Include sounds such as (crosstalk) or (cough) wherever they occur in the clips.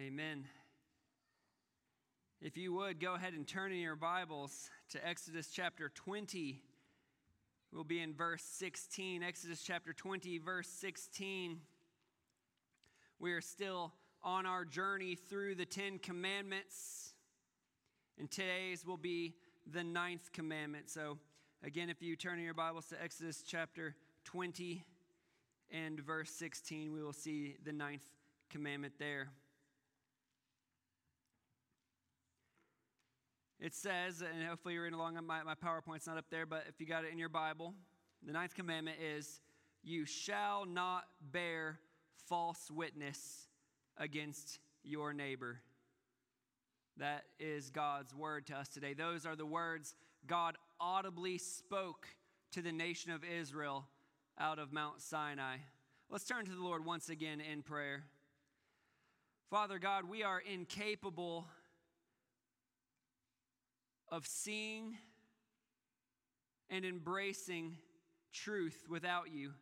Amen. If you would, go ahead and turn in your Bibles to Exodus chapter 20. We'll be in verse 16. Exodus chapter 20, verse 16. We are still on our journey through the Ten Commandments, and today's will be the ninth commandment. So, again, if you turn in your Bibles to Exodus chapter 20 and verse 16, we will see the ninth commandment there. It says, and hopefully you're reading along, my, my PowerPoint's not up there, but if you got it in your Bible, the ninth commandment is, You shall not bear false witness against your neighbor. That is God's word to us today. Those are the words God audibly spoke to the nation of Israel out of Mount Sinai. Let's turn to the Lord once again in prayer. Father God, we are incapable of seeing and embracing truth without you.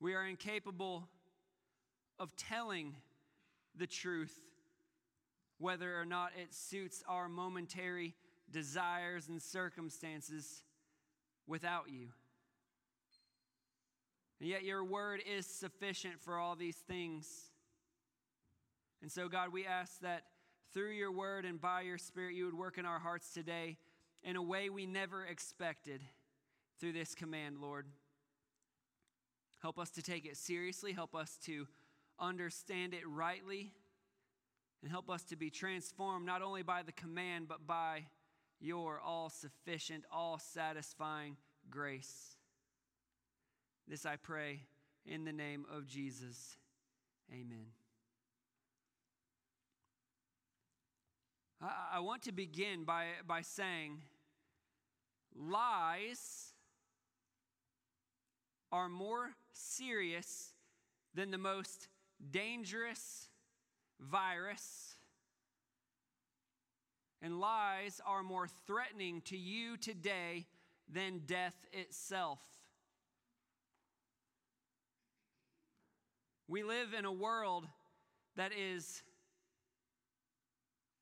We are incapable of telling the truth, whether or not it suits our momentary desires and circumstances, without you. And yet, your word is sufficient for all these things. And so, God, we ask that through your word and by your spirit, you would work in our hearts today in a way we never expected through this command, Lord. Help us to take it seriously, help us to understand it rightly, and help us to be transformed not only by the command, but by your all sufficient, all satisfying grace. This I pray in the name of Jesus. Amen. I, want to begin by, by saying lies are more serious than the most dangerous virus, and lies are more threatening to you today than death itself. We live in a world that is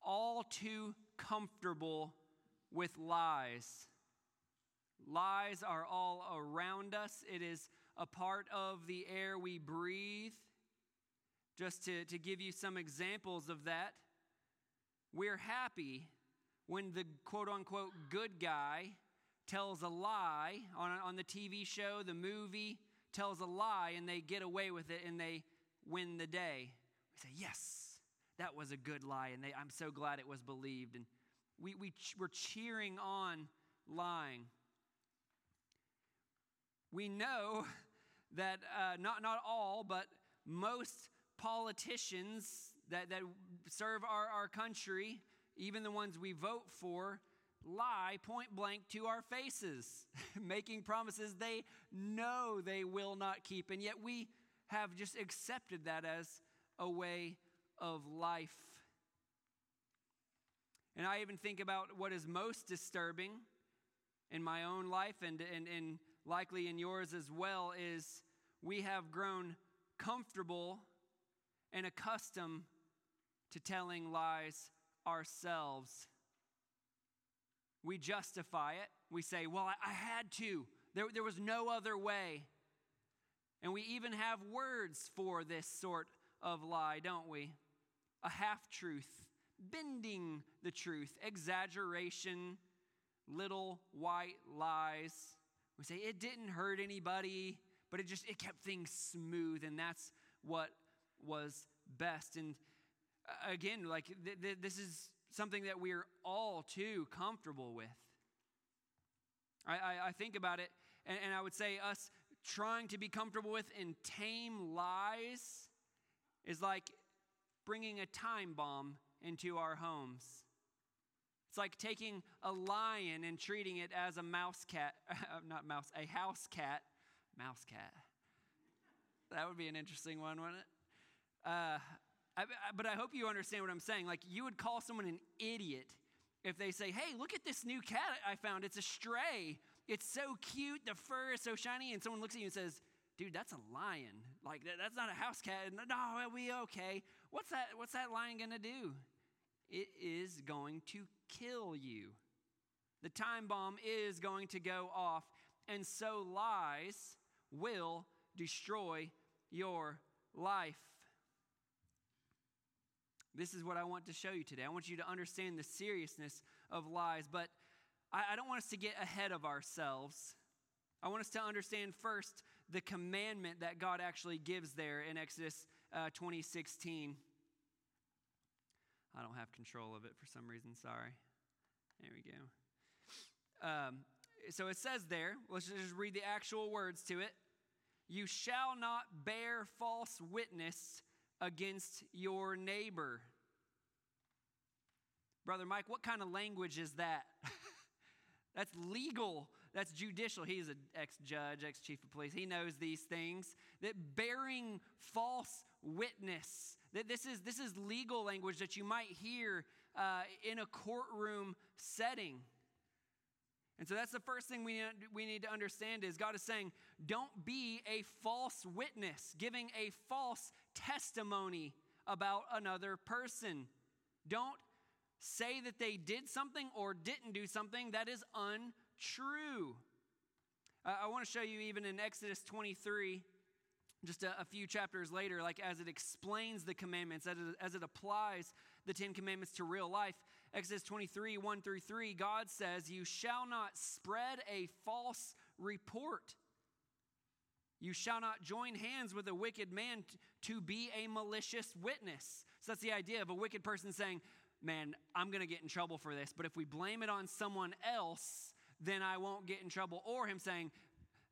all too comfortable with lies. Lies are all around us, it is a part of the air we breathe. Just to, to give you some examples of that, we're happy when the quote unquote good guy tells a lie on, on the TV show, the movie, tells a lie, and they get away with it and they win the day. We say, Yes, that was a good lie, and they, I'm so glad it was believed. And we, we ch- we're cheering on lying. We know (laughs) that uh, not, not all, but most politicians that, that serve our, our country, even the ones we vote for, lie point blank to our faces, (laughs) making promises they know they will not keep. And yet we have just accepted that as a way of life. And I even think about what is most disturbing in my own life and, and, and likely in yours as well is we have grown comfortable and accustomed to telling lies ourselves. We justify it. We say, well, I, I had to. There, there was no other way. And we even have words for this sort of lie, don't we? A half truth, bending the truth, exaggeration, little white lies. We say it didn't hurt anybody, but it just it kept things smooth and that's what was best. And uh, again, like th- th- this is something that we're all too comfortable with. I, I, I think about it, and, and I would say us trying to be comfortable with and tame lies is like bringing a time bomb into our homes. It's like taking a lion and treating it as a mouse cat, (laughs) not mouse, a house cat. Mouse cat. That would be an interesting one, wouldn't it? Uh, I, but I hope you understand what I'm saying. Like, you would call someone an idiot if they say, Hey, look at this new cat I found. It's a stray. It's so cute. The fur is so shiny. And someone looks at you and says, dude, that's a lion. Like that, that's not a house cat. No, are we okay? What's that? What's that lion gonna do? It is going to kill you. The time bomb is going to go off, and so lies will destroy your life. This is what I want to show you today. I want you to understand the seriousness of lies, but I, I don't want us to get ahead of ourselves. I want us to understand first the commandment that God actually gives there in Exodus uh, 2016. I don't have control of it for some reason, sorry. There we go. Um, so it says there, let's just read the actual words to it. You shall not bear false witness against your neighbor. Brother Mike, what kind of language is that? (laughs) That's legal. That's judicial. He's an ex judge, ex chief of police. He knows these things. That bearing false witness, that this is, this is legal language that you might hear uh, in a courtroom setting. And so that's the first thing we, we need to understand is God is saying, don't be a false witness, giving a false testimony about another person. Don't say that they did something or didn't do something that is untrue. Uh, I want to show you even in Exodus 23, just a, a, few chapters later, like as it explains the commandments, as it, as it applies the Ten Commandments to real life. Exodus 23, 1 through 3, God says, You shall not spread a false report. You shall not join hands with a wicked man t- to be a malicious witness. So that's the idea of a wicked person saying, man, I'm going to get in trouble for this. But if we blame it on someone else, then I won't get in trouble. Or him saying,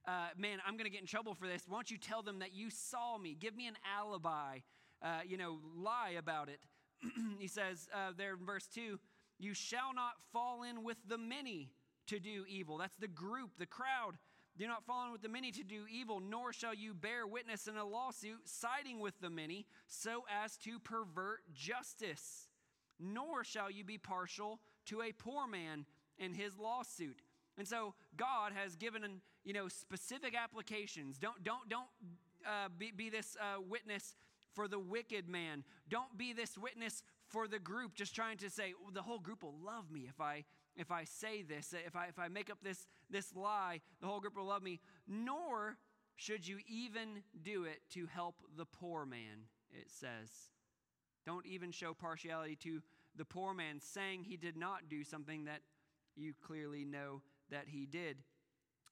uh, man, I'm going to get in trouble for this. Why don't you tell them that you saw me? Give me an alibi. Uh, you know, lie about it. (clears throat) he says uh, there in verse 2 You shall not fall in with the many to do evil. That's the group, the crowd. Do not fall in with the many to do evil, nor shall you bear witness in a lawsuit, siding with the many, so as to pervert justice nor shall you be partial to a poor man in his lawsuit. And so God has given, you know, specific applications. Don't, don't, don't uh, be, be, this uh, witness for the wicked man. Don't be this witness for the group, just trying to say well, the whole group will love me if I if I say this, if I if I make up this this lie, the whole group will love me. Nor should you even do it to help the poor man. It says. Don't even show partiality to the poor man, saying he did not do something that you clearly know that he did.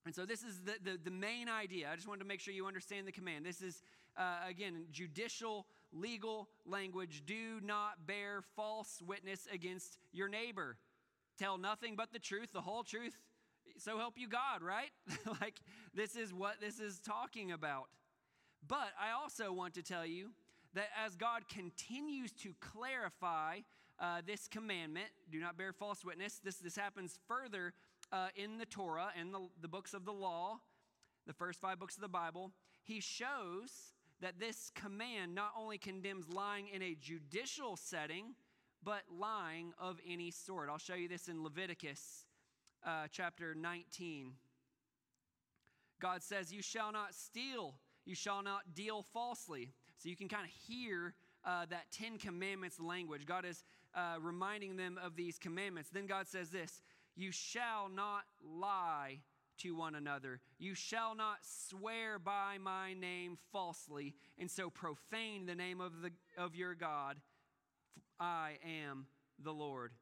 And so, this is the, the, the main idea. I just wanted to make sure you understand the command. This is, uh, again, judicial, legal language. Do not bear false witness against your neighbor. Tell nothing but the truth, the whole truth. So help you God, right? (laughs) like, this is what this is talking about. But I also want to tell you that as God continues to clarify uh, this commandment, do not bear false witness, this, this happens further uh, in the Torah and the, the books of the law, the first five books of the Bible. He shows that this command not only condemns lying in a judicial setting, but lying of any sort. I'll show you this in Leviticus uh, chapter 19. God says, You shall not steal, you shall not deal falsely. So you can kind of hear uh, that Ten Commandments language. God is uh, reminding them of these commandments. Then God says this You shall not lie to one another. You shall not swear by my name falsely, and so profane the name of, the, of your God. I am the Lord.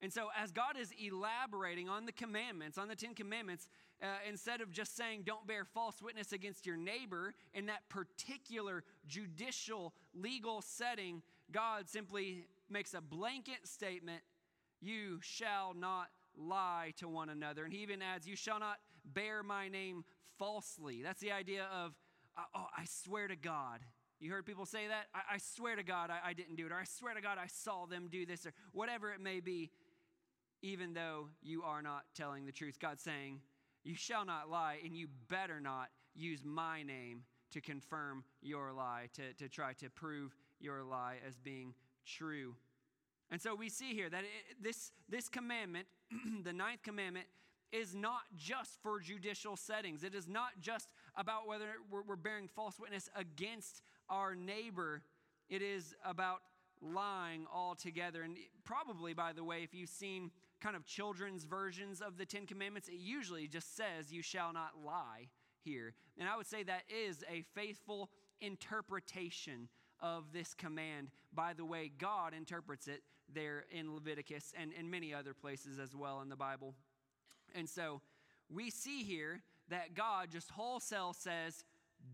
And so, as God is elaborating on the commandments, on the Ten Commandments, uh, instead of just saying, don't bear false witness against your neighbor in that particular judicial legal setting, God simply makes a blanket statement you shall not lie to one another. And he even adds, you shall not bear my name falsely. That's the idea of, uh, oh, I swear to God. You heard people say that? I, I swear to God I, I didn't do it, or I swear to God I saw them do this, or whatever it may be even though you are not telling the truth. God's saying, You shall not lie, and you better not use my name to confirm your lie, to, to try to prove your lie as being true. And so we see here that it, this, this commandment, (clears throat) the ninth commandment, is not just for judicial settings. It is not just about whether we're, we're bearing false witness against our neighbor. It is about lying altogether. And probably, by the way, if you've seen kind of children's versions of the Ten Commandments, it usually just says, You shall not lie here. And I would say that is a faithful interpretation of this command by the way God interprets it there in Leviticus and in many other places as well in the Bible. And so we see here that God just wholesale says,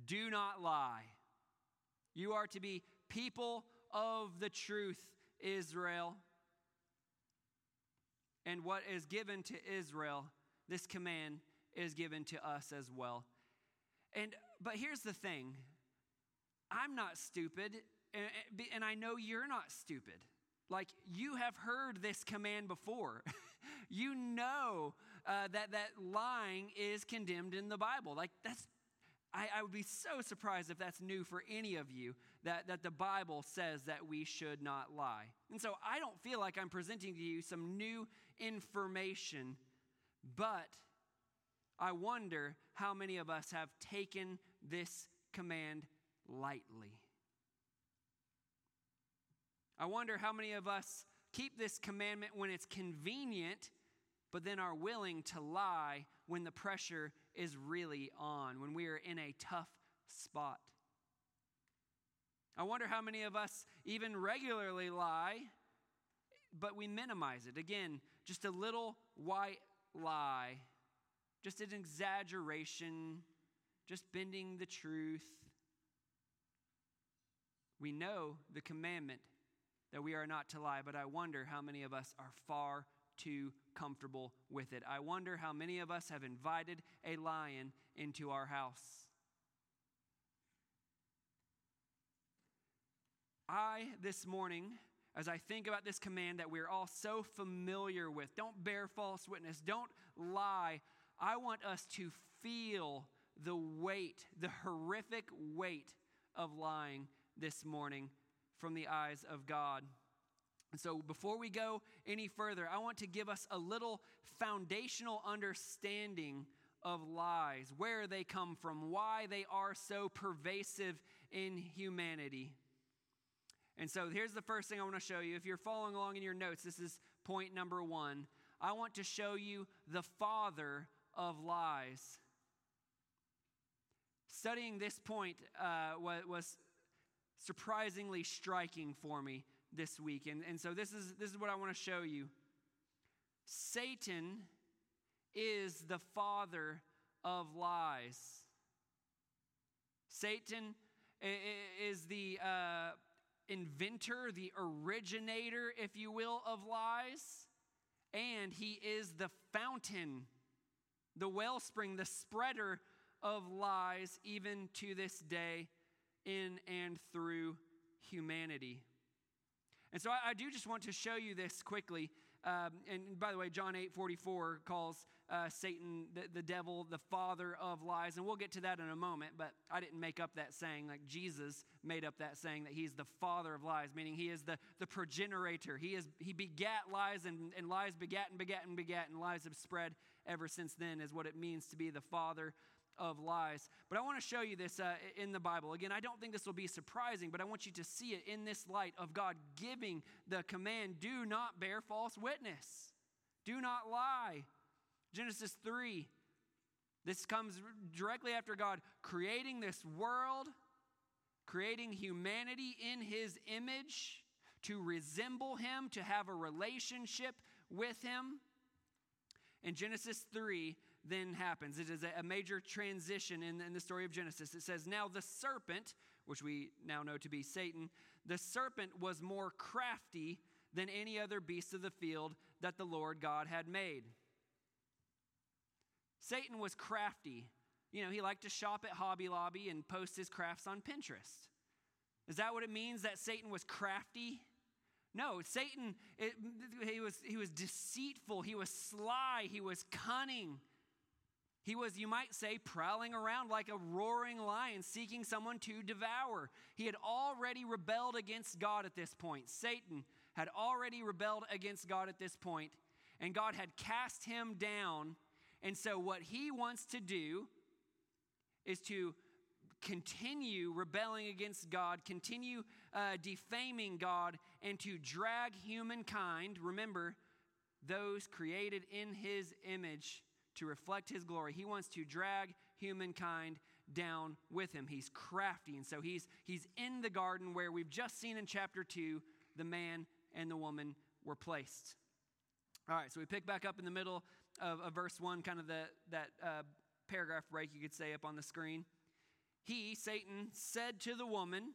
Do not lie. You are to be people of the truth, Israel. And what is given to Israel, this command is given to us as well. And but here's the thing. I'm not stupid, and, and I know you're not stupid. Like you have heard this command before. (laughs) you know uh, that that lying is condemned in the Bible. Like that's I, I, would be so surprised if that's new for any of you that, that the Bible says that we should not lie. And so I don't feel like I'm presenting to you some new information, but I wonder how many of us have taken this command lightly. I wonder how many of us keep this commandment when it's convenient, but then are willing to lie when the pressure is really on, when we are in a tough spot. I wonder how many of us even regularly lie, but we minimize it. Again, just a little white lie, just an exaggeration, just bending the truth. We know the commandment that we are not to lie, but I wonder how many of us are far too comfortable with it. I wonder how many of us have invited a lion into our house. I, this morning, as I think about this command that we're all so familiar with don't bear false witness, don't lie, I want us to feel the weight, the horrific weight of lying this morning from the eyes of God. And so, before we go any further, I want to give us a little foundational understanding of lies, where they come from, why they are so pervasive in humanity. And so, here's the first thing I want to show you. If you're following along in your notes, this is point number one. I want to show you the father of lies. Studying this point uh, was surprisingly striking for me this week. And, and so this is, this is what I want to show you. Satan is the father of lies. Satan is the uh, inventor, the originator, if you will, of lies. And he is the fountain, the wellspring, the spreader of lies, even to this day in and through humanity. And so I, I do just want to show you this quickly. Um, and by the way, John 8 44 calls uh, Satan the, the devil the father of lies. And we'll get to that in a moment, but I didn't make up that saying. Like Jesus made up that saying that he's the father of lies, meaning he is the, the progenitor. He, is, he begat lies, and, and lies begat and begat and begat, and lies have spread ever since then, is what it means to be the father of lies. But I want to show you this uh, in the Bible. Again, I don't think this will be surprising, but I want you to see it in this light of God giving the command do not bear false witness, do not lie. Genesis 3. This comes directly after God creating this world, creating humanity in his image to resemble him, to have a relationship with him. In Genesis 3, then happens. It is a major transition in, in the story of Genesis. It says, Now the serpent, which we now know to be Satan, the serpent was more crafty than any other beast of the field that the Lord God had made. Satan was crafty. You know, he liked to shop at Hobby Lobby and post his crafts on Pinterest. Is that what it means that Satan was crafty? No, Satan, it, he, was, he was deceitful, he was sly, he was cunning. He was, you might say, prowling around like a roaring lion seeking someone to devour. He had already rebelled against God at this point. Satan had already rebelled against God at this point, and God had cast him down And so, what he wants to do is to continue rebelling against God, continue uh, defaming God, and to drag humankind, remember, those created in his image to reflect his glory. He wants to drag humankind down with him. He's crafty. And so he's, he's in the garden where we've just seen in chapter 2 the man and the woman were placed. All right, so we pick back up in the middle of, of verse 1, kind of the, that uh, paragraph break you could say up on the screen. He, Satan, said to the woman,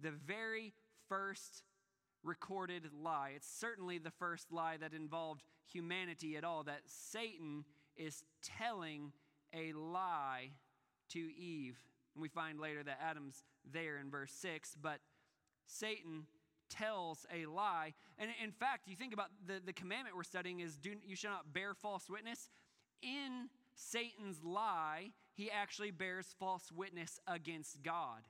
the very first recorded lie. It's certainly the first lie that involved humanity at all, that Satan is telling a lie to Eve. And we find later that Adam's there in verse 6, but Satan tells a lie. And in fact, you think about the, the commandment we're studying is do, you shall not bear false witness. In Satan's lie, he actually bears false witness against God.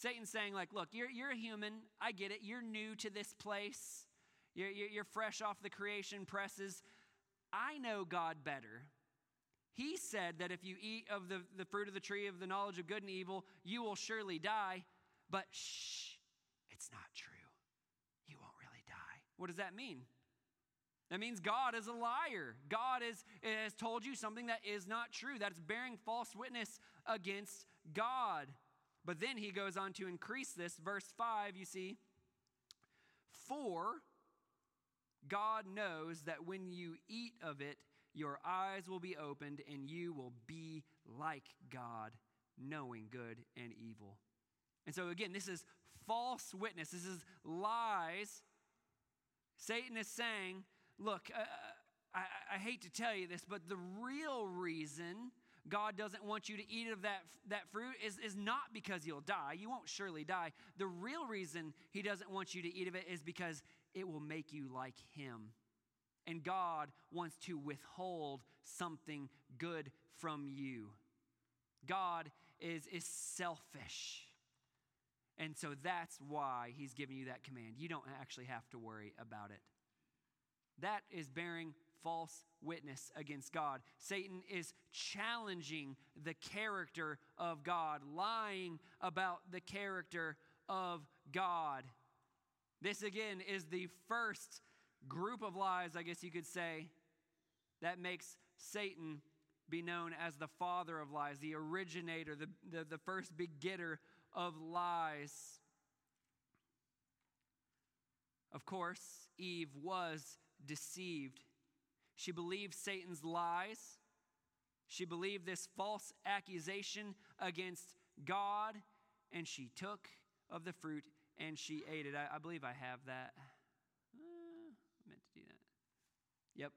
Satan's saying, like, look, you're, you're a human. I get it. You're new to this place. You're, you're, fresh off the creation presses. I know God better. He said that if you eat of the, the fruit of the tree of the knowledge of good and evil, you will surely die. But shh, it's not true. You won't really die. What does that mean? That means God is a liar. God is, has told you something that is not true. That's bearing false witness against God. But then he goes on to increase this. Verse 5, you see, for God knows that when you eat of it, your eyes will be opened and you will be like God, knowing good and evil. And so, again, this is false witness, this is lies. Satan is saying, Look, uh, I, I hate to tell you this, but the real reason God doesn't want you to eat of that, that fruit is, is not because you'll die. You won't surely die. The real reason He doesn't want you to eat of it is because it will make you like Him. And God wants to withhold something good from you. God is, is selfish. And so that's why He's giving you that command. You don't actually have to worry about it. That is bearing false witness against God. Satan is challenging the character of God, lying about the character of God. This, again, is the first group of lies, I guess you could say, that makes Satan be known as the father of lies, the originator, the, the, the first begetter of lies. Of course, Eve was deceived she believed Satan's lies. She believed this false accusation against God, and she took of the fruit and she ate it. I, I believe I have that. Uh, I meant to do that. Yep.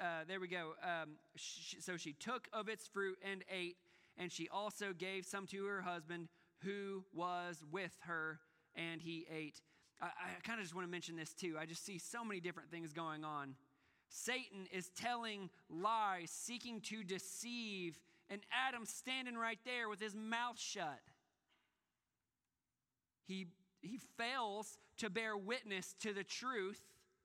Uh, there we go. Um, she, so she took of its fruit and ate, and she also gave some to her husband who was with her, and he ate. I, I kind of just want to mention this too. I just see so many different things going on Satan is telling lies, seeking to deceive, and Adam's standing right there with his mouth shut. He, he fails to bear witness to the truth,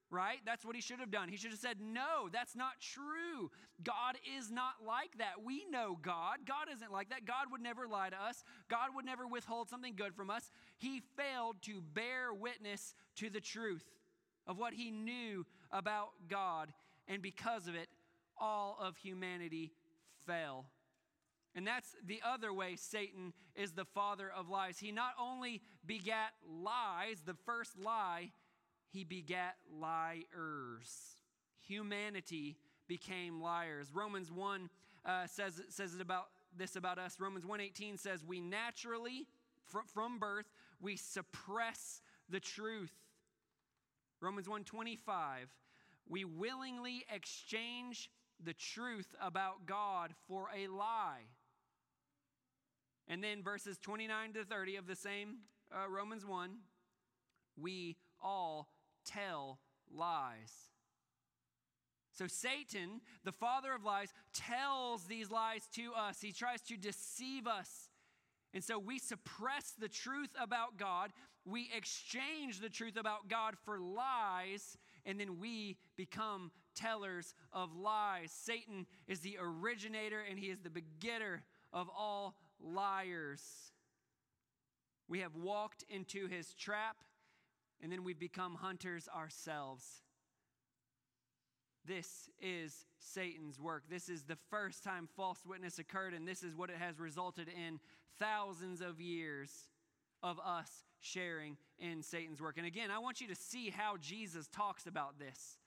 right? That's what he should have done. He should have said, No, that's not true. God is not like that. We know God. God isn't like that. God would never lie to us, God would never withhold something good from us. He failed to bear witness to the truth of what he knew about God. And because of it, all of humanity fell. And that's the other way Satan is the father of lies. He not only begat lies, the first lie, he begat liars. Humanity became liars. Romans 1 uh, says, says it about this about us. Romans 1:18 says we naturally from, from birth we suppress the truth. Romans 1:25, we willingly exchange the truth about God for a lie. And then verses 29 to 30 of the same uh, Romans 1 we all tell lies. So, Satan, the father of lies, tells these lies to us. He tries to deceive us. And so we suppress the truth about God. We exchange the truth about God for lies, and then we become tellers of lies. Satan is the originator and he is the begetter of all liars. We have walked into his trap, and then we've become hunters ourselves. This is Satan's work. This is the first time false witness occurred, and this is what it has resulted in thousands of years of us sharing in Satan's work. And again, I want you to see how Jesus talks about this,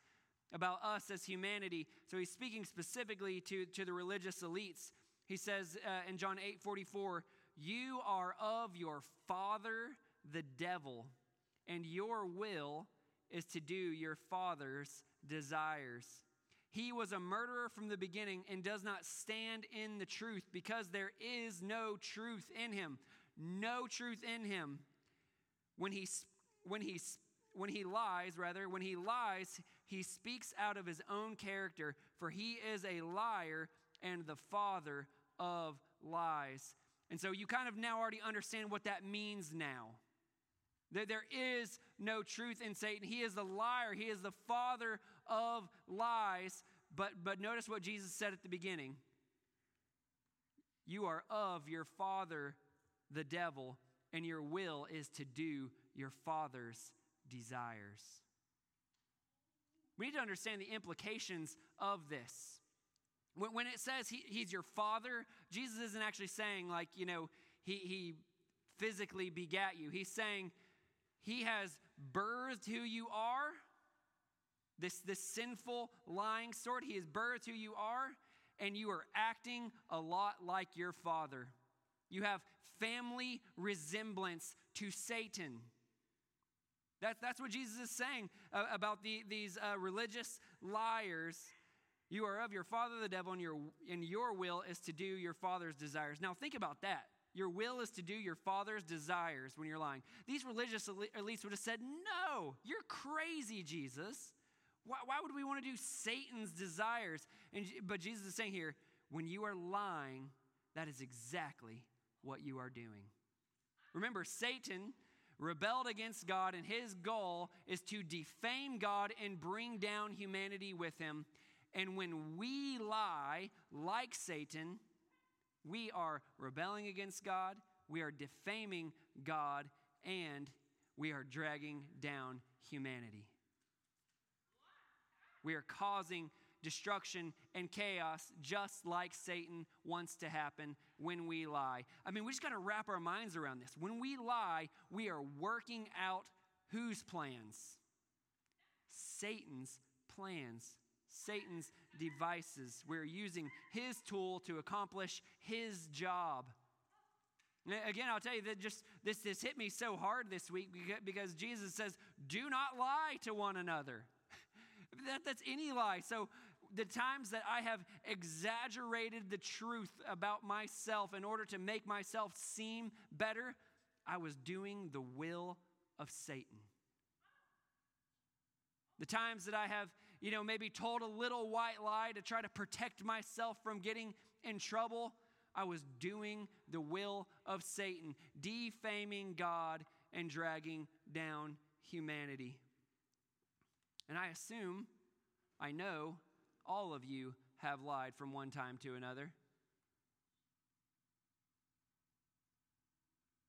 about us as humanity. So he's speaking specifically to, to the religious elites. He says uh, in John 8 44, You are of your father, the devil, and your will is to do your father's desires. He was a murderer from the beginning and does not stand in the truth because there is no truth in him. No truth in him. When he, when he, when he lies, rather, when he lies, he speaks out of his own character, for he is a liar and the father of lies. And so you kind of now already understand what that means now. That there is no truth in Satan. He is the liar. He is the father of lies. But, but notice what Jesus said at the beginning You are of your father, the devil, and your will is to do your father's desires. We need to understand the implications of this. When, it says he, he's your father, Jesus isn't actually saying, like, you know, he, he physically begat you. He's saying, he has birthed who you are, this, this sinful, lying sort. He has birthed who you are, and you are acting a lot like your father. You have family resemblance to Satan. That, that's what Jesus is saying uh, about the, these uh, religious liars. You are of your father the devil, and your, and your will is to do your father's desires. Now, think about that. Your will is to do your father's desires when you're lying. These religious elites would have said, No, you're crazy, Jesus. Why, why would we want to do Satan's desires? And, but Jesus is saying here, when you are lying, that is exactly what you are doing. Remember, Satan rebelled against God, and his goal is to defame God and bring down humanity with him. And when we lie like Satan, we are rebelling against God, we are defaming God, and we are dragging down humanity. We are causing destruction and chaos just like Satan wants to happen when we lie. I mean, we just got to wrap our minds around this. When we lie, we are working out whose plans? Satan's plans. Satan's devices. We're using his tool to accomplish his job. Again, I'll tell you that just this, this hit me so hard this week because Jesus says, do not lie to one another. (laughs) that, that's any lie. So the times that I have exaggerated the truth about myself in order to make myself seem better, I was doing the will of Satan. The times that I have you know, maybe told a little white lie to try to protect myself from getting in trouble, I was doing the will of Satan, defaming God and dragging down humanity. And I assume, I know, all of you have lied from one time to another.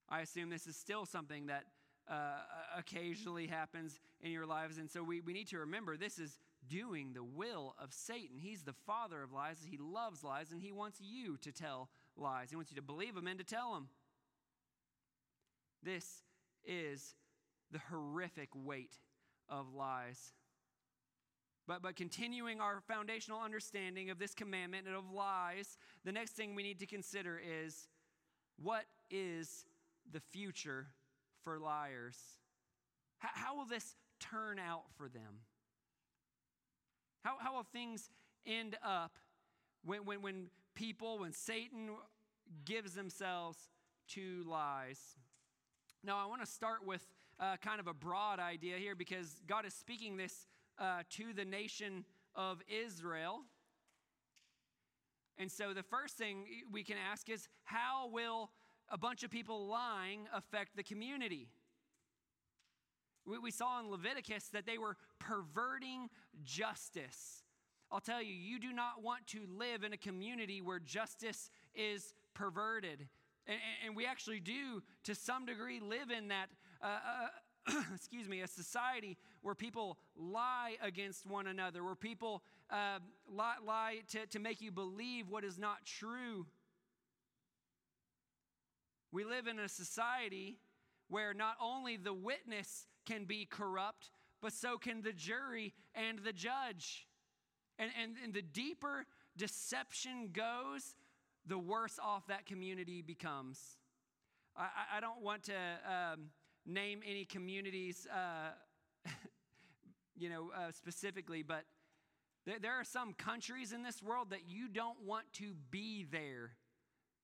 I assume this is still something that uh, occasionally happens in your lives. And so we, we need to remember this is doing the will of Satan. He's the father of lies. He loves lies, and he wants you to tell lies. He wants you to believe them and to tell them. This is the horrific weight of lies. But, but continuing our foundational understanding of this commandment and of lies, the next thing we need to consider is what is the future for liars? how, how will this turn out for them? How, how will things end up when, when, when people, when Satan gives themselves to lies. Now, I want to start with uh, kind of a broad idea here because God is speaking this uh, to the nation of Israel. And so the first thing we can ask is how will a bunch of people lying affect the community? We, we saw in Leviticus that they were perverting justice. I'll tell you, you do not want to live in a community where justice is perverted. And, and we actually do, to some degree, live in that, uh, uh, (coughs) excuse me, a society where people lie against one another, where people uh, lie, lie to, to make you believe what is not true. We live in a society where not only the witness can be corrupt, but so can the jury and the judge. And, and, and the deeper deception goes, the worse off that community becomes. I, I don't want to um, name any communities, uh, you know, uh, specifically, but there, there are some countries in this world that you don't want to be there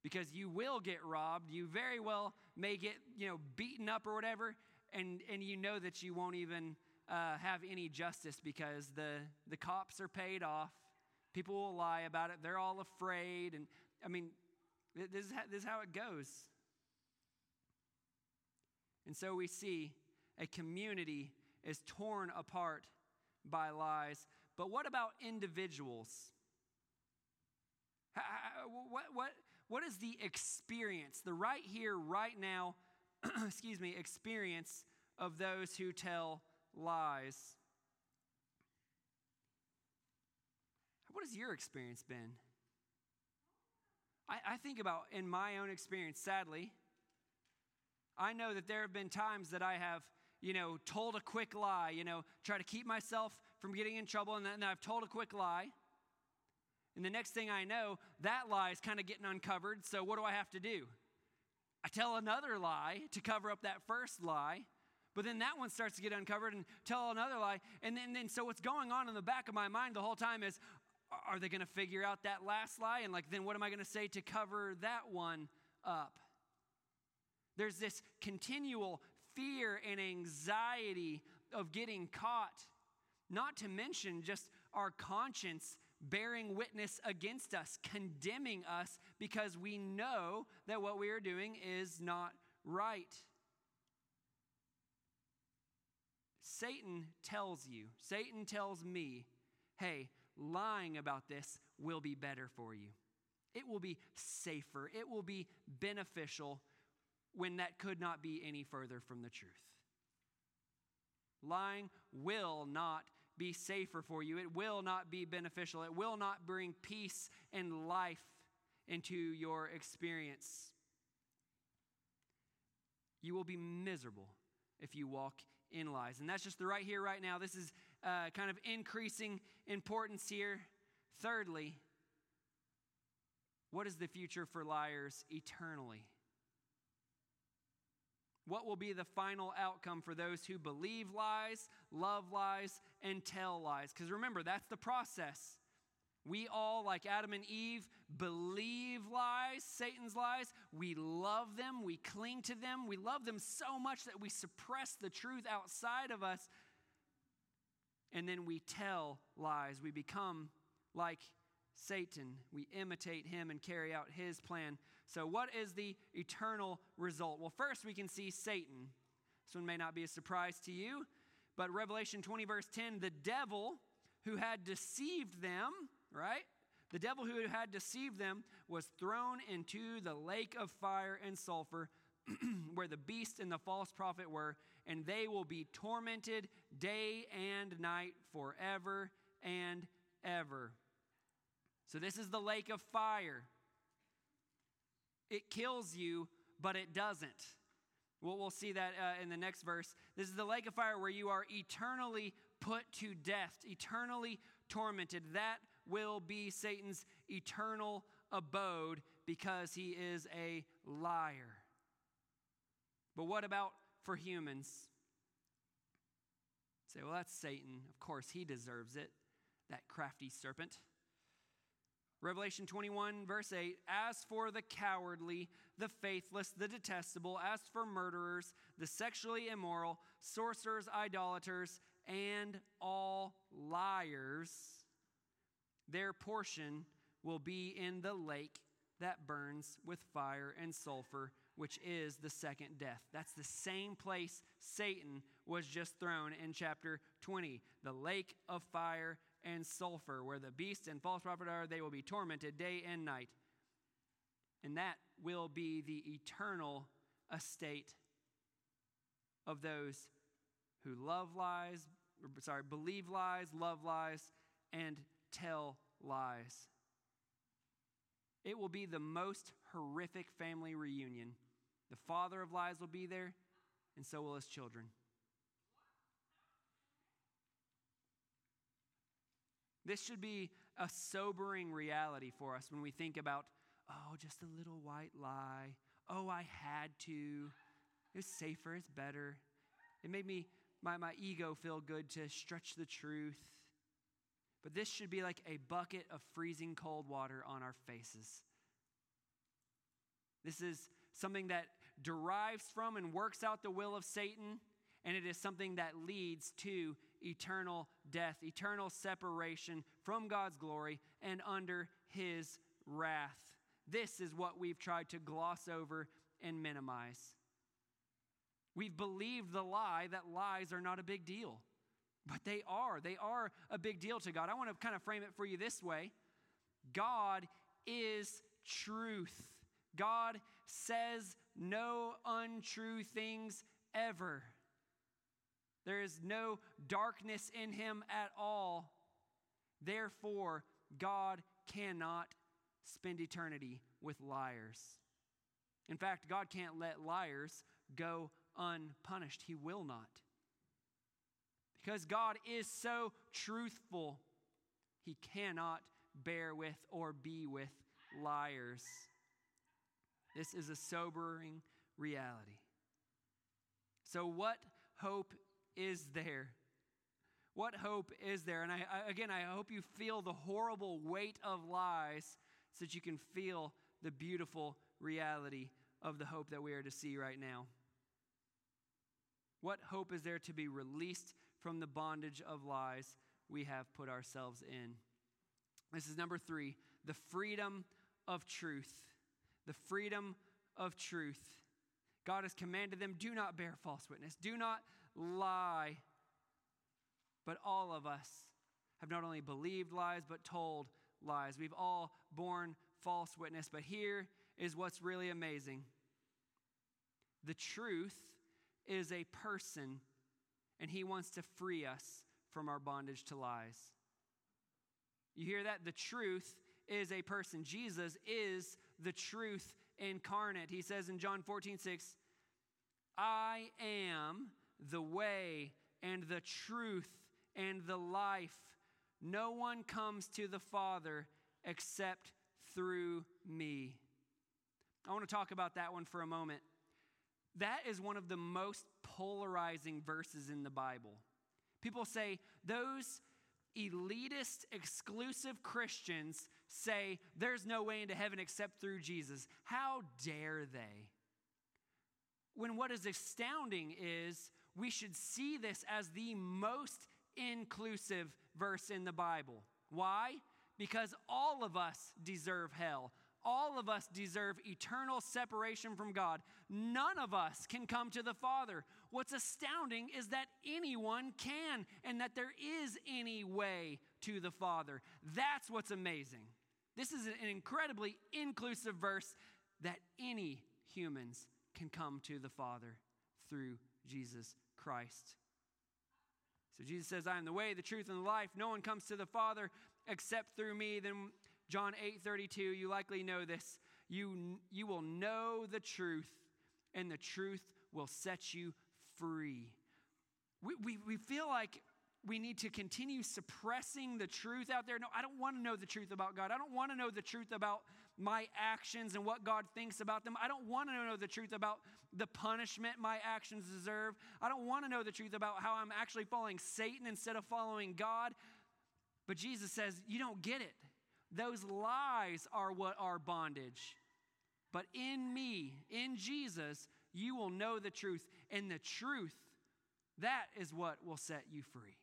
because you will get robbed. You very well may get, you know, beaten up or whatever, and, and you know that you won't even uh, have any justice because the, the cops are paid off. People will lie about it. They're all afraid. And I mean, this is how, this is how it goes. And so we see a community is torn apart by lies. But what about individuals? What, what, what is the experience, the right here, right now, (clears throat) excuse me, experience of those who tell lies? What has your experience been? I, I think about in my own experience, sadly, I know that there have been times that I have, you know, told a quick lie, you know, try to keep myself from getting in trouble, and then I've told a quick lie. And the next thing I know, that lie is kind of getting uncovered. So what do I have to do? I tell another lie to cover up that first lie. But then that one starts to get uncovered and tell another lie. And then, then so what's going on in the back of my mind the whole time is are they going to figure out that last lie? And like, then what am I going to say to cover that one up? There's this continual fear and anxiety of getting caught, not to mention just our conscience bearing witness against us, condemning us because we know that what we are doing is not right. Satan tells you, Satan tells me, hey, lying about this will be better for you. It will be safer. It will be beneficial when that could not be any further from the truth. Lying will not be safer for you. It will not be beneficial. It will not bring peace and life into your experience. You will be miserable if you walk in lies. And that's just the right here, right now. This is uh, kind of increasing importance here. Thirdly, what is the future for liars eternally? What will be the final outcome for those who believe lies, love lies, and tell lies? Because remember, that's the process. We all, like Adam and Eve, believe lies, Satan's lies. We love them. We cling to them. We love them so much that we suppress the truth outside of us. And then we tell lies. We become like Satan. We imitate him and carry out his plan. So, what is the eternal result? Well, first we can see Satan. This one may not be a surprise to you, but Revelation 20, verse 10 the devil who had deceived them, right? The devil who had deceived them was thrown into the lake of fire and sulfur (clears throat) where the beast and the false prophet were, and they will be tormented day and night forever and ever. So, this is the lake of fire. It kills you, but it doesn't. Well, we'll see that uh, in the next verse. This is the lake of fire where you are eternally put to death, eternally tormented. That will be Satan's eternal abode because he is a liar. But what about for humans? Say, well, that's Satan. Of course, he deserves it, that crafty serpent. Revelation 21, verse 8 As for the cowardly, the faithless, the detestable, as for murderers, the sexually immoral, sorcerers, idolaters, and all liars, their portion will be in the lake that burns with fire and sulfur, which is the second death. That's the same place Satan was just thrown in chapter 20, the lake of fire and sulfur, where the beast and false prophet are, they will be tormented day and night. And that will be the eternal estate of those who love lies, sorry, believe lies, love lies, and tell lies. It will be the most horrific family reunion. The father of lies will be there, and so will his children. This should be a sobering reality for us when we think about, oh, just a little white lie. Oh, I had to. It's safer, it's better. It made me, my, my ego feel good to stretch the truth. But this should be like a bucket of freezing cold water on our faces. This is something that derives from and works out the will of Satan, and it is something that leads to eternal death, eternal separation from God's glory and under his wrath. This is what we've tried to gloss over and minimize. We've believed the lie that lies are not a big deal, but they are. They are a big deal to God. I want to kind of frame it for you this way God is truth. God says no untrue things ever. There is no darkness in him at all. Therefore, God cannot spend eternity with liars. In fact, God can't let liars go unpunished. He will not. Because God is so truthful, He cannot bear with or be with liars. This is a sobering reality. So, what hope is there? What hope is there? And I, I, again, I hope you feel the horrible weight of lies so that you can feel the beautiful reality of the hope that we are to see right now. What hope is there to be released from the bondage of lies we have put ourselves in? This is number three the freedom of truth. The freedom of truth. God has commanded them do not bear false witness, do not lie. But all of us have not only believed lies, but told lies. We've all borne false witness. But here is what's really amazing the truth is a person, and he wants to free us from our bondage to lies. You hear that? The truth is a person. Jesus is the truth incarnate. He says in John 14, 6, I am the way and the truth and the life. No one comes to the Father except through me. I want to talk about that one for a moment. That is one of the most polarizing verses in the Bible. People say those elitist, exclusive Christians say there's no way into heaven except through Jesus. How dare they? When what is astounding is we should see this as the most inclusive verse in the Bible. Why? Because all of us deserve hell. All of us deserve eternal separation from God. None of us can come to the Father. What's astounding is that anyone can and that there is any way to the Father. That's what's amazing. This is an incredibly inclusive verse that any humans can come to the Father through Jesus Christ. So Jesus says, I am the way, the truth, and the life. No one comes to the Father except through me. Then John 8 32, you likely know this. You, you will know the truth, and the truth will set you free. We, we, we feel like we need to continue suppressing the truth out there. No, I don't want to know the truth about God. I don't want to know the truth about my actions and what God thinks about them. I don't want to know the truth about the punishment my actions deserve. I don't want to know the truth about how I'm actually following Satan instead of following God. But Jesus says, You don't get it. Those lies are what are bondage. But in me, in Jesus, you will know the truth. And the truth, that is what will set you free.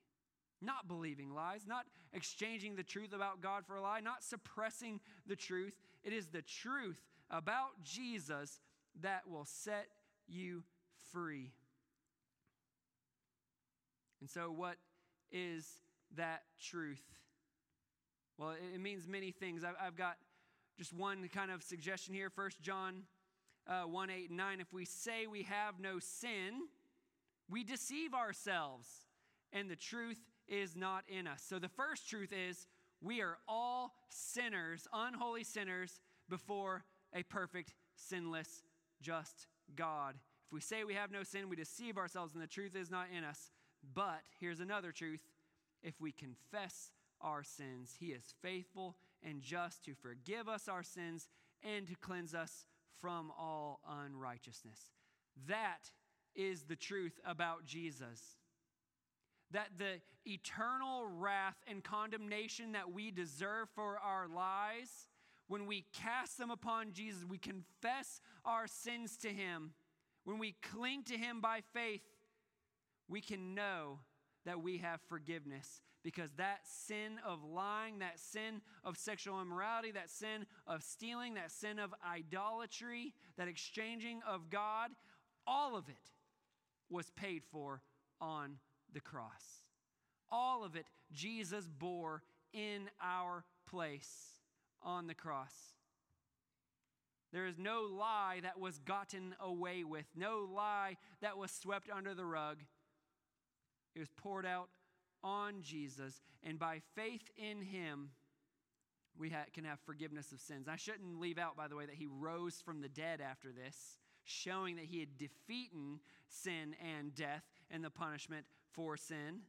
Not believing lies, not exchanging the truth about God for a lie, not suppressing the truth. It is the truth about Jesus that will set you free. And so, what is that truth? Well, it means many things. I've got just one kind of suggestion here. First John uh, 1 8 and 9. If we say we have no sin, we deceive ourselves, and the truth is not in us. So the first truth is we are all sinners, unholy sinners, before a perfect, sinless, just God. If we say we have no sin, we deceive ourselves, and the truth is not in us. But here's another truth if we confess our sins, He is faithful and just to forgive us our sins and to cleanse us from all unrighteousness. That is the truth about Jesus. That the eternal wrath and condemnation that we deserve for our lies, when we cast them upon Jesus, we confess our sins to Him, when we cling to Him by faith, we can know that we have forgiveness because that sin of lying, that sin of sexual immorality, that sin of stealing, that sin of idolatry, that exchanging of God, all of it was paid for on the cross. All of it Jesus bore in our place on the cross. There is no lie that was gotten away with, no lie that was swept under the rug. It was poured out on Jesus, and by faith in him, we ha- can have forgiveness of sins. I shouldn't leave out, by the way, that he rose from the dead after this, showing that he had defeated sin and death and the punishment for sin.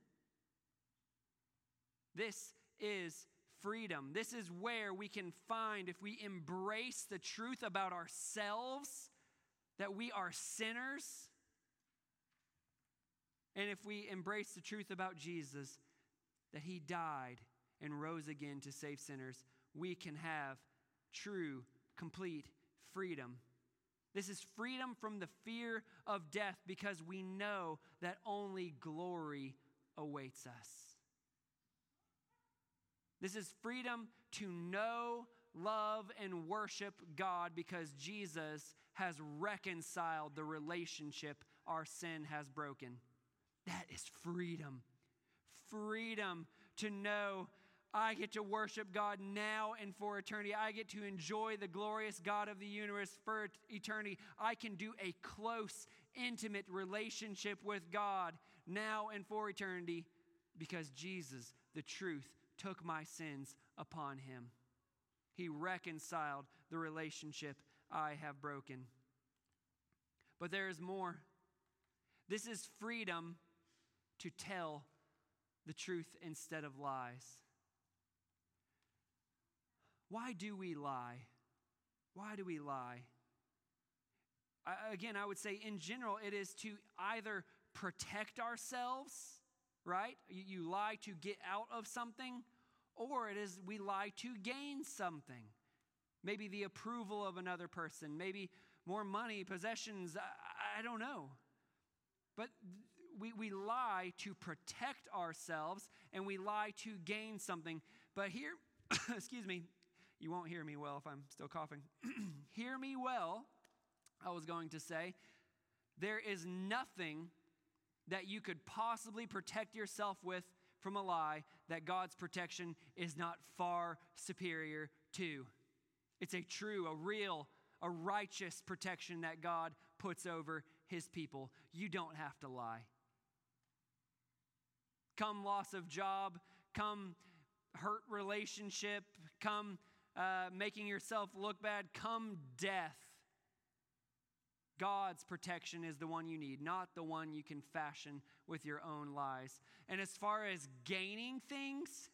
This is freedom. This is where we can find, if we embrace the truth about ourselves, that we are sinners and if we embrace the truth about Jesus, that he died and rose again to save sinners, we can have true, complete freedom. This is freedom from the fear of death because we know that only glory awaits us. This is freedom to know, love, and worship God because Jesus has reconciled the relationship our sin has broken. That is freedom. Freedom to know I get to worship God now and for eternity. I get to enjoy the glorious God of the universe for eternity. I can do a close, intimate relationship with God now and for eternity because Jesus, the truth, took my sins upon him. He reconciled the relationship I have broken. But there is more. This is freedom to tell the truth instead of lies. Why do we lie? Why do we lie? I, again, I would say in general, it is to either protect ourselves, right? You, you lie to get out of something, or it is we lie to gain something. Maybe the approval of another person, maybe more money, possessions, I, I don't know. But we, we lie to protect ourselves and we lie to gain something. But here, (coughs) excuse me, you won't hear me well if I'm still coughing. (clears throat) hear me well, I was going to say. There is nothing that you could possibly protect yourself with from a lie that God's protection is not far superior to. It's a true, a real, a righteous protection that God puts over his people. You don't have to lie come loss of job, come hurt relationship, come uh, making yourself look bad, come death. God's protection is the one you need, not the one you can fashion with your own lies. And as far as gaining things,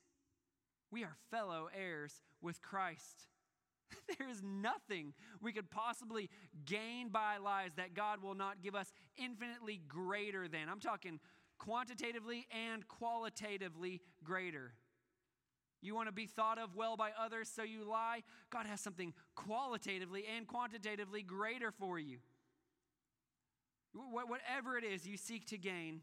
we are fellow heirs with Christ. (laughs) there is nothing we could possibly gain by lies that God will not give us infinitely greater than. I'm talking quantitatively and qualitatively greater. You want to be thought of well by others, so you lie. God has something qualitatively and quantitatively greater for you. Whatever it is you seek to gain,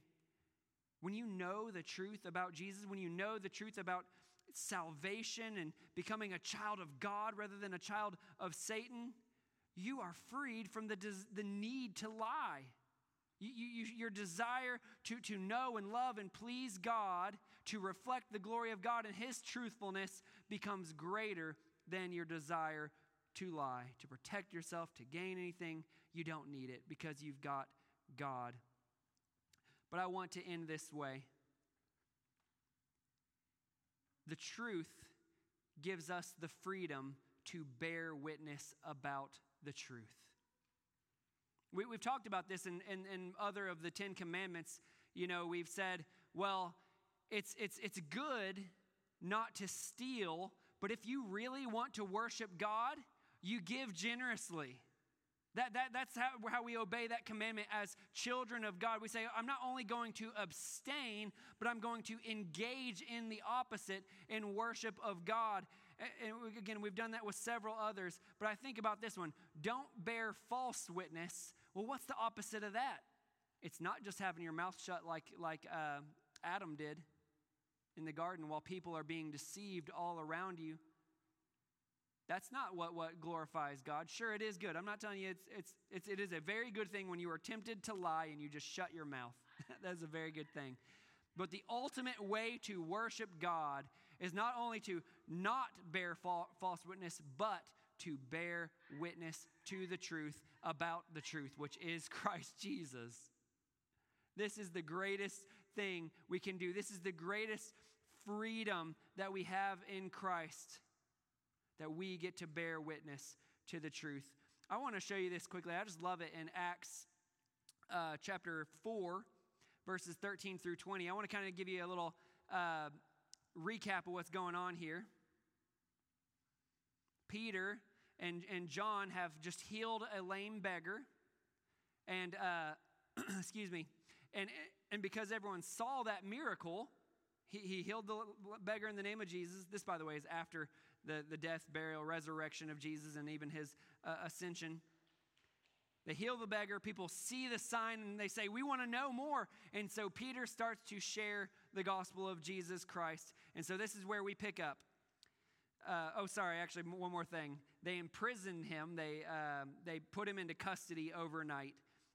when you know the truth about Jesus, when you know the truth about salvation and becoming a child of God rather than a child of Satan, you are freed from the, the need to lie. You, you, your desire to, to know and love and please God, to reflect the glory of God and His truthfulness, becomes greater than your desire to lie, to protect yourself, to gain anything. You don't need it because you've got God. But I want to end this way. The truth gives us the freedom to bear witness about the truth. We, have talked about this in, in, in other of the Ten Commandments. You know, we've said, well, it's, it's, it's good not to steal, but if you really want to worship God, you give generously. That, that, that's how, how we obey that commandment as children of God. We say, I'm not only going to abstain, but I'm going to engage in the opposite in worship of God. And again, we've done that with several others, but I think about this one don't bear false witness. Well, what's the opposite of that? It's not just having your mouth shut like, like uh, Adam did in the garden while people are being deceived all around you. That's not what, what glorifies God. Sure, it is good. I'm not telling you it's, it's, it's, it is a very good thing when you are tempted to lie and you just shut your mouth. (laughs) that is a very good thing. But the ultimate way to worship God is not only to not bear false witness, but to bear witness to the truth about the truth, which is (laughs) Christ Jesus. This is the greatest thing we can do. This is the greatest freedom that we have in Christ that we get to bear witness to the truth. I want to show you this quickly. I just love it in Acts uh, chapter 4, verses 13 through 20. I want to kind of give you a little uh, recap of what's going on here. Peter and, and John have just healed a lame beggar. And, uh, (clears throat) excuse me, and, and because everyone saw that miracle, he, he healed the beggar in the name of Jesus. This, by the way, is after the, the death, burial, resurrection of Jesus and even his uh, ascension. They heal the beggar. People see the sign and they say, We want to know more. And so Peter starts to share the gospel of Jesus Christ. And so this is where we pick up. Uh, oh, sorry, actually, one more thing. They imprisoned him, they, uh, they put him into custody overnight.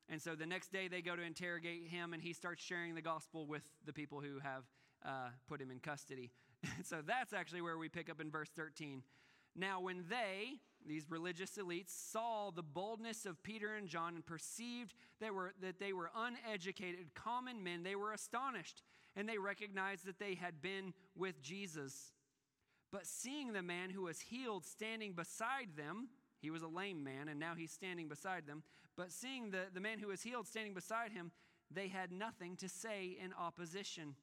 And so the next day they go to interrogate him, and he starts sharing the gospel with the people who have uh, put him in custody. (laughs) so that's actually where we pick up in verse 13. Now, when they, these religious elites, saw the boldness of Peter and John and perceived that, were, that they were uneducated, common men, they were astonished, and they recognized that they had been with Jesus. But seeing the man who was healed standing beside them, he was a lame man, and now he's standing beside them. But seeing the, the man who was healed standing beside him, they had nothing to say in opposition.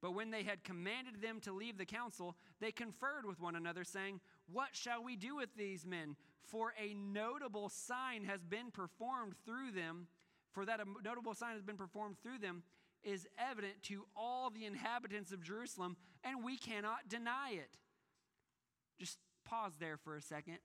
But when they had commanded them to leave the council, they conferred with one another, saying, What shall we do with these men? For a notable sign has been performed through them. For that a notable sign has been performed through them is evident to all the inhabitants of Jerusalem, and we cannot deny it. Just pause there for a second.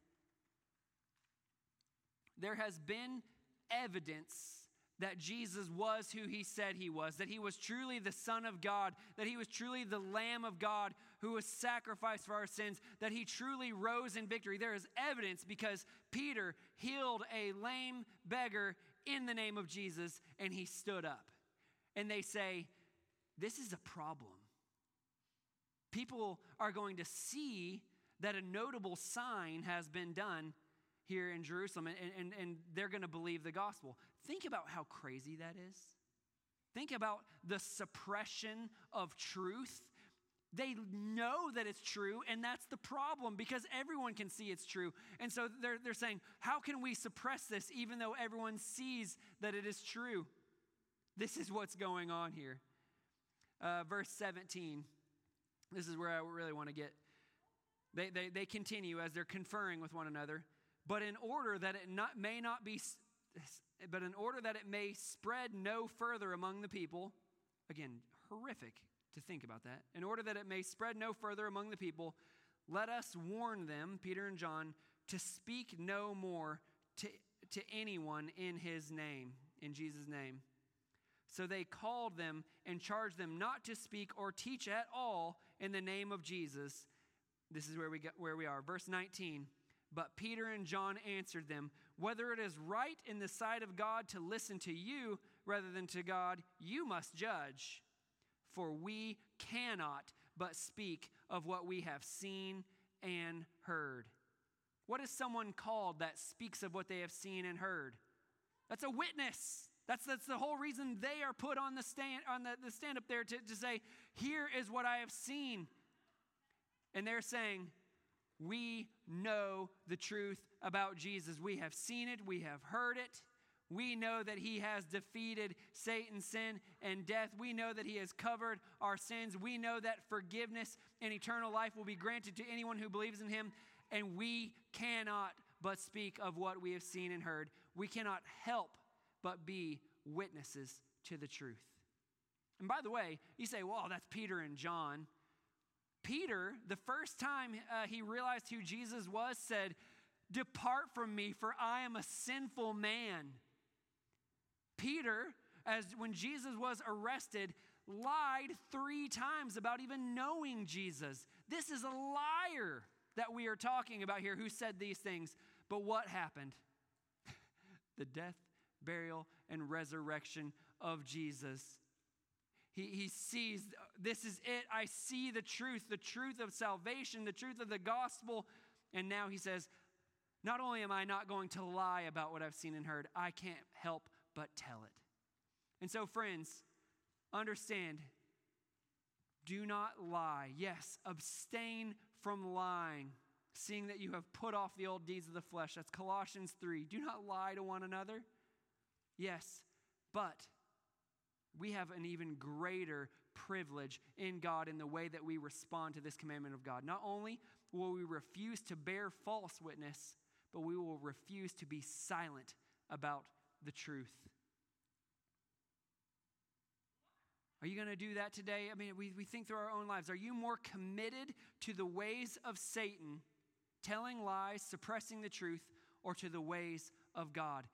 There has been evidence that Jesus was who he said he was, that he was truly the Son of God, that he was truly the Lamb of God who was sacrificed for our sins, that he truly rose in victory. There is evidence because Peter healed a lame beggar in the name of Jesus and he stood up. And they say, This is a problem. People are going to see that a notable sign has been done here in Jerusalem, and, and, and they're going to believe the gospel. Think about how crazy that is. Think about the suppression of truth. They know that it's true, and that's the problem because everyone can see it's true. And so they're, they're saying, How can we suppress this even though everyone sees that it is true? This is what's going on here. Uh, verse 17. This is where I really want to get. They, they, they continue as they're conferring with one another. But in order that it not, may not be but in order that it may spread no further among the people, again, horrific to think about that. In order that it may spread no further among the people, let us warn them, Peter and John, to speak no more to, to anyone in his name, in Jesus' name. So they called them and charged them not to speak or teach at all in the name of Jesus. This is where we, get, where we are. Verse 19. But Peter and John answered them, Whether it is right in the sight of God to listen to you rather than to God, you must judge. For we cannot but speak of what we have seen and heard. What is someone called that speaks of what they have seen and heard? That's a witness. That's, that's the whole reason they are put on the stand on the, the stand up there to, to say, here is what I have seen. And they're saying, we know the truth about Jesus. We have seen it, we have heard it. We know that he has defeated Satan's sin and death. We know that he has covered our sins. We know that forgiveness and eternal life will be granted to anyone who believes in him. And we cannot but speak of what we have seen and heard. We cannot help but be witnesses to the truth. And by the way, you say, well, that's Peter and John. Peter, the first time uh, he realized who Jesus was, said, Depart from me, for I am a sinful man. Peter, as when Jesus was arrested, lied three times about even knowing Jesus. This is a liar that we are talking about here who said these things. But what happened? (laughs) the death, burial, and resurrection of Jesus. He, he sees this is it. I see the truth, the truth of salvation, the truth of the gospel. And now he says, Not only am I not going to lie about what I've seen and heard, I can't help but tell it. And so, friends, understand do not lie. Yes, abstain from lying, seeing that you have put off the old deeds of the flesh. That's Colossians 3. Do not lie to one another. Yes, but we have an even greater privilege in God in the way that we respond to this commandment of God. Not only will we refuse to bear false witness, but we will refuse to be silent about the truth. Are you going to do that today? I mean, we, we think through our own lives. Are you more committed to the ways of Satan, telling lies, suppressing the truth, or to the ways of God,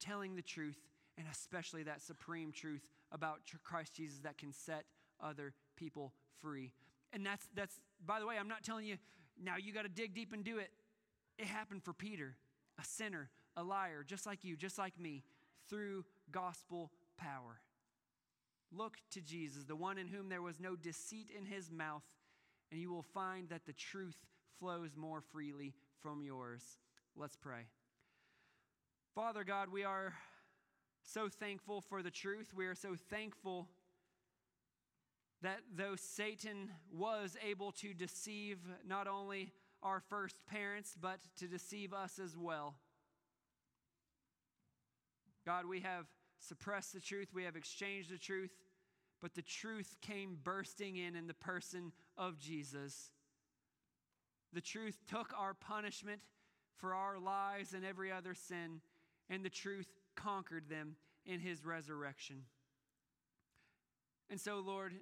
telling the truth, and especially that supreme truth about Christ Jesus that can set other people free? And that's, that's by the way, I'm not telling you now you got to dig deep and do it. It happened for Peter, a sinner, a liar, just like you, just like me through gospel power. Look to Jesus, the one in whom there was no deceit in his mouth, and you will find that the truth flows more freely from yours. Let's pray. Father God, we are so thankful for the truth. We are so thankful that though Satan was able to deceive not only our first parents, but to deceive us as well. God, we have suppressed the truth, we have exchanged the truth, but the truth came bursting in in the person of Jesus. The truth took our punishment for our lies and every other sin, and the truth conquered them in his resurrection. And so, Lord,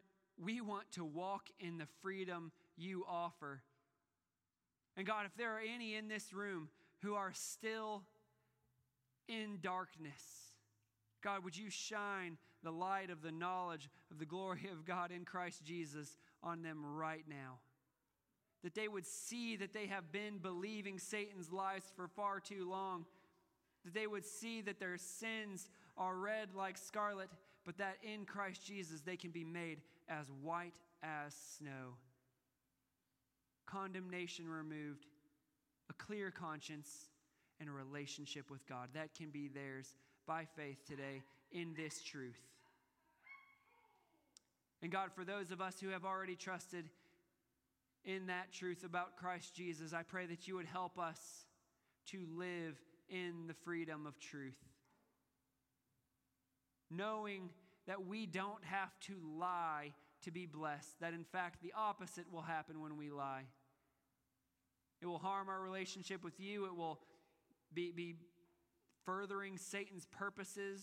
we want to walk in the freedom you offer. And God, if there are any in this room who are still in darkness. God, would you shine the light of the knowledge of the glory of God in Christ Jesus on them right now? That they would see that they have been believing Satan's lies for far too long. That they would see that their sins are red like scarlet, but that in Christ Jesus they can be made as white as snow. Condemnation removed, a clear conscience and a relationship with God. That can be theirs by faith today in this truth. And God, for those of us who have already trusted in that truth about Christ Jesus, I pray that you would help us to live in the freedom of truth. Knowing that we don't have to lie to be blessed, that in fact the opposite will happen when we lie. It will harm our relationship with you, it will be, be furthering Satan's purposes,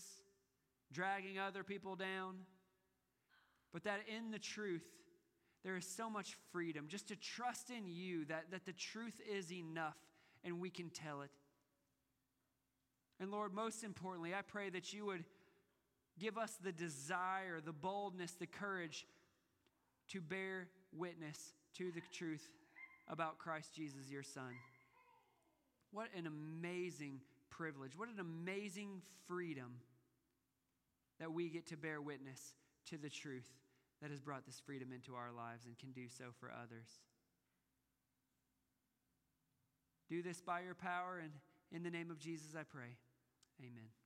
dragging other people down. but that in the truth, there is so much freedom just to trust in you that, that the truth is enough and we can tell it. And Lord, most importantly, I pray that you would give us the desire, the boldness, the courage to bear witness to the truth about Christ Jesus, your Son. What an amazing privilege. What an amazing freedom that we get to bear witness to the truth that has brought this freedom into our lives and can do so for others. Do this by your power, and in the name of Jesus, I pray. Amen.